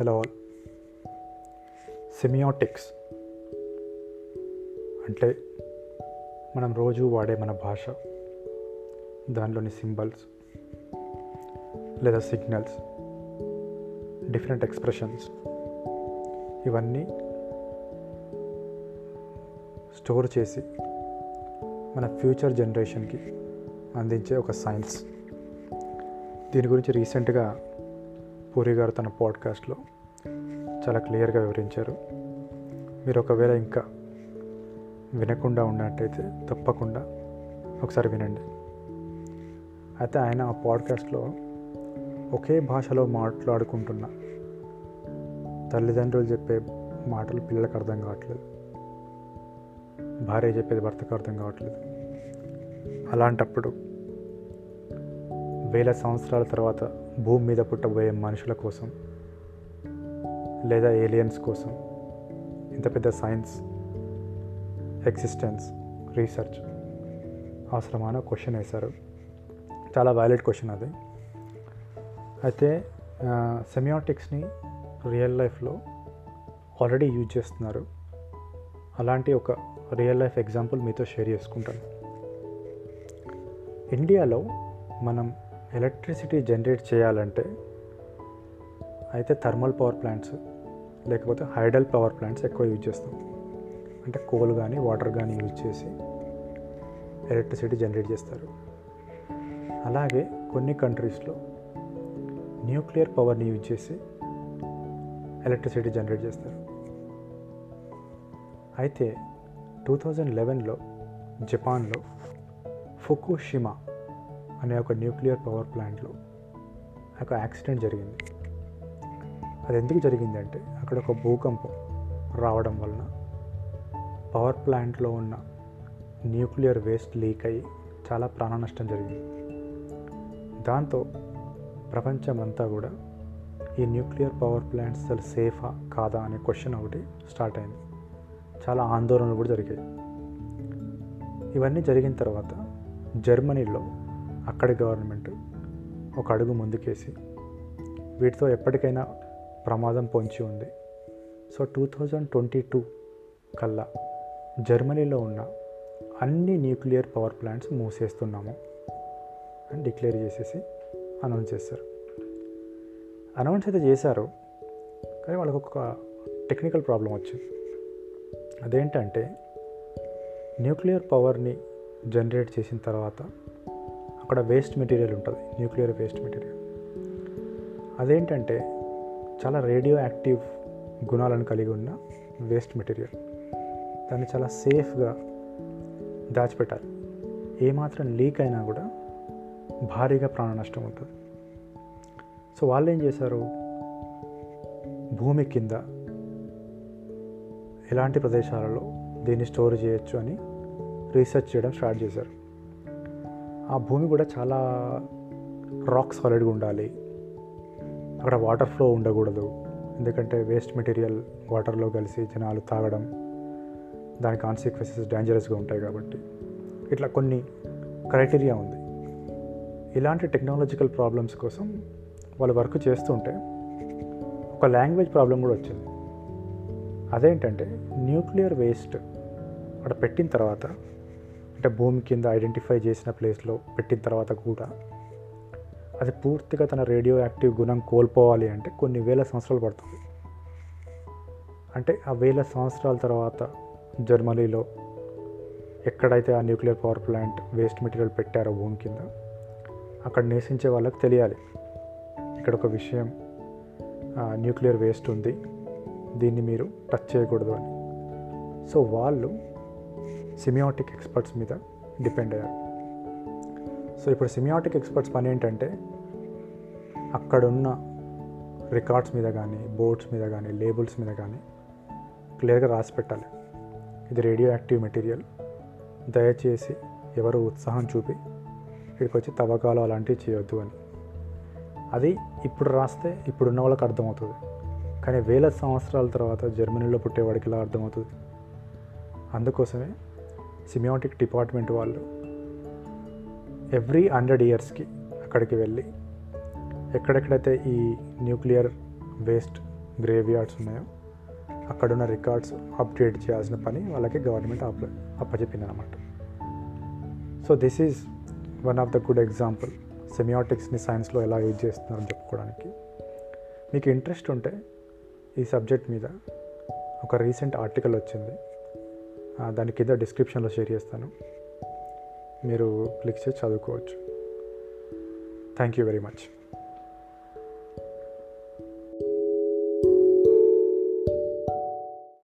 Hello all సెమియాటిక్స్ అంటే మనం రోజు వాడే మన భాష. దానిలోని సింబల్స్ లేదా సిగ్నల్స్ డిఫరెంట్ ఎక్స్ప్రెషన్స్ ఇవన్నీ స్టోర్ చేసి మన ఫ్యూచర్ జనరేషన్కి అందించే ఒక సైన్స్. దీని గురించి రీసెంట్గా పూరి గారు తన పాడ్కాస్ట్లో చాలా క్లియర్గా వివరించారు. మీరు ఒకవేళ ఇంకా వినకుండా ఉన్నట్టయితే తప్పకుండా ఒకసారి వినండి. అయితే ఆయన ఆ పాడ్కాస్ట్లో ఒకే భాషలో మాట్లాడుకుంటున్న తల్లిదండ్రులు చెప్పే మాటలు పిల్లలకు అర్థం కావట్లేదు. భార్య చెప్పేది భర్తకు అర్థం కావట్లేదు. అలాంటప్పుడు వేల సంవత్సరాల తర్వాత భూమి మీద పుట్టబోయే మనుషుల కోసం లేదా ఏలియన్స్ కోసం. ఇంత పెద్ద సైన్స్ ఎగ్జిస్టెన్స్ రీసెర్చ్ అవసరమాన క్వశ్చన్ వేశారు. చాలా వ్యాలిడ్ క్వశ్చన్ అది. అయితే సెమియాటిక్స్ని రియల్ లైఫ్లో ఆల్రెడీ యూజ్ చేస్తున్నారు. అలాంటి ఒక రియల్ లైఫ్ ఎగ్జాంపుల్ మీతో షేర్ చేసుకుంటాను. ఇండియాలో మనం ఎలక్ట్రిసిటీ జనరేట్ చేయాలంటే అయితే థర్మల్ పవర్ ప్లాంట్స్ లేకపోతే హైడల్ పవర్ ప్లాంట్స్ ఎక్కువ యూజ్ చేస్తాం. అంటే కోల్ కానీ వాటర్ కానీ యూజ్ చేసి ఎలక్ట్రిసిటీ జనరేట్ చేస్తారు. అలాగే కొన్ని కంట్రీస్లో న్యూక్లియర్ పవర్ని యూజ్ చేసి ఎలక్ట్రిసిటీ జనరేట్ చేస్తారు. అయితే టూ థౌజండ్ లెవెన్లో జపాన్లో ఫుకుషిమా అనే ఒక న్యూక్లియర్ పవర్ ప్లాంట్లో ఒక యాక్సిడెంట్ జరిగింది. అది ఎందుకు జరిగిందంటే అక్కడ ఒక భూకంపం రావడం వలన పవర్ ప్లాంట్లో ఉన్న న్యూక్లియర్ వేస్ట్ లీక్ అయ్యి చాలా ప్రాణ నష్టం జరిగింది. దాంతో ప్రపంచమంతా కూడా ఈ న్యూక్లియర్ పవర్ ప్లాంట్స్ అసలు సేఫా కాదా అనే క్వశ్చన్ ఒకటి స్టార్ట్ అయింది. చాలా ఆందోళనలు కూడా జరిగాయి. ఇవన్నీ జరిగిన తర్వాత జర్మనీలో అక్కడి గవర్నమెంట్ ఒక అడుగు ముందుకేసి వీటితో ఎప్పటికైనా ప్రమాదం పొంచి ఉంది. So two thousand twenty two కల్లా జర్మనీలో ఉన్న అన్ని న్యూక్లియర్ పవర్ ప్లాంట్స్ మూసేస్తున్నాము అని డిక్లేర్ చేసేసి అనౌన్స్ చేశారు అనౌన్స్ అయితే చేశారు కానీ వాళ్ళకు ఒక టెక్నికల్ ప్రాబ్లం వచ్చింది. అదేంటంటే న్యూక్లియర్ పవర్ని జనరేట్ చేసిన తర్వాత అక్కడ వేస్ట్ మెటీరియల్ ఉంటుంది న్యూక్లియర్ వేస్ట్ మెటీరియల్. అదేంటంటే చాలా రేడియో యాక్టివ్ గుణాలను కలిగి ఉన్న వేస్ట్ మెటీరియల్ దాన్ని చాలా సేఫ్గా దాచిపెట్టాలి. ఏమాత్రం లీక్ అయినా కూడా భారీగా ప్రాణ నష్టం ఉంటుంది. సో వాళ్ళు ఏం చేశారు? భూమి కింద ఎలాంటి ప్రదేశాలలో దీన్ని స్టోర్ చేయొచ్చు అని రీసెర్చ్ చేయడం స్టార్ట్ చేశారు. ఆ భూమి కూడా చాలా రాక్ సాలిడ్గా ఉండాలి. అక్కడ వాటర్ ఫ్లో ఉండకూడదు. ఎందుకంటే వేస్ట్ మెటీరియల్ వాటర్లో కలిసి జనాలు తాగడం దాని కాన్సిక్వెన్సెస్ డేంజరస్గా ఉంటాయి కాబట్టి. ఇట్లా కొన్ని క్రైటీరియా ఉంది. ఇలాంటి టెక్నాలజికల్ ప్రాబ్లమ్స్ కోసం వాళ్ళు వర్క్ చేస్తుంటే ఒక లాంగ్వేజ్ ప్రాబ్లం కూడా వచ్చింది. అదేంటంటే న్యూక్లియర్ వేస్ట్ అక్కడ పెట్టిన తర్వాత అంటే భూమి కింద ఐడెంటిఫై చేసిన ప్లేస్లో పెట్టిన తర్వాత కూడా అది పూర్తిగా తన రేడియో యాక్టివ్ గుణం కోల్పోవాలి అంటే కొన్ని వేల సంవత్సరాలు పడుతుంది. అంటే ఆ వేల సంవత్సరాల తర్వాత జర్మనీలో ఎక్కడైతే ఆ nuclear power plant waste material పెట్టారో భూమి కింద అక్కడ నివసించే వాళ్ళకి తెలియాలి. ఇక్కడ ఒక విషయం న్యూక్లియర్ వేస్ట్ ఉంది దీన్ని మీరు టచ్ చేయకూడదు అని. సో వాళ్ళు సిమియాటిక్ ఎక్స్పర్ట్స్ మీద డిపెండ్ అయ్యారు. సో ఇప్పుడు సిమియాటిక్ ఎక్స్పర్ట్స్ పని ఏంటంటే అక్కడున్న రికార్డ్స్ మీద కానీ బోర్డ్స్ మీద కానీ లేబుల్స్ మీద కానీ క్లియర్గా రాసి పెట్టాలి. ఇది రేడియో యాక్టివ్ మెటీరియల్. దయచేసి ఎవరు ఉత్సాహం చూపి ఇక్కడికి వచ్చి తవ్వకాలు అలాంటివి చేయొద్దు అని. అది ఇప్పుడు రాస్తే ఇప్పుడున్న వాళ్ళకి అర్థమవుతుంది. కానీ వేల సంవత్సరాల తర్వాత జర్మనీలో పుట్టేవాడికి ఇలా అర్థమవుతుంది. అందుకోసమే సిమియాటిక్ డిపార్ట్మెంట్ వాళ్ళు ఎవ్రీ హండ్రెడ్ ఇయర్స్కి అక్కడికి వెళ్ళి ఎక్కడెక్కడైతే ఈ న్యూక్లియర్ వేస్ట్ గ్రేవ్ యార్డ్స్ ఉన్నాయో అక్కడున్న రికార్డ్స్ అప్డేట్ చేయాల్సిన పని వాళ్ళకి గవర్నమెంట్ అప్ అప్పచెప్పింది అనమాట so this is one of the good example. సెమియాటిక్స్ని సైన్స్లో ఎలా యూజ్ చేస్తున్నారని చెప్పుకోవడానికి. మీకు ఇంట్రెస్ట్ ఉంటే ఈ సబ్జెక్ట్ మీద ఒక రీసెంట్ ఆర్టికల్ వచ్చింది. దాని కింద డిస్క్రిప్షన్లో షేర్ చేస్తాను. మీరు క్లిక్ చేసి చదువుకోవచ్చు. Thank you very much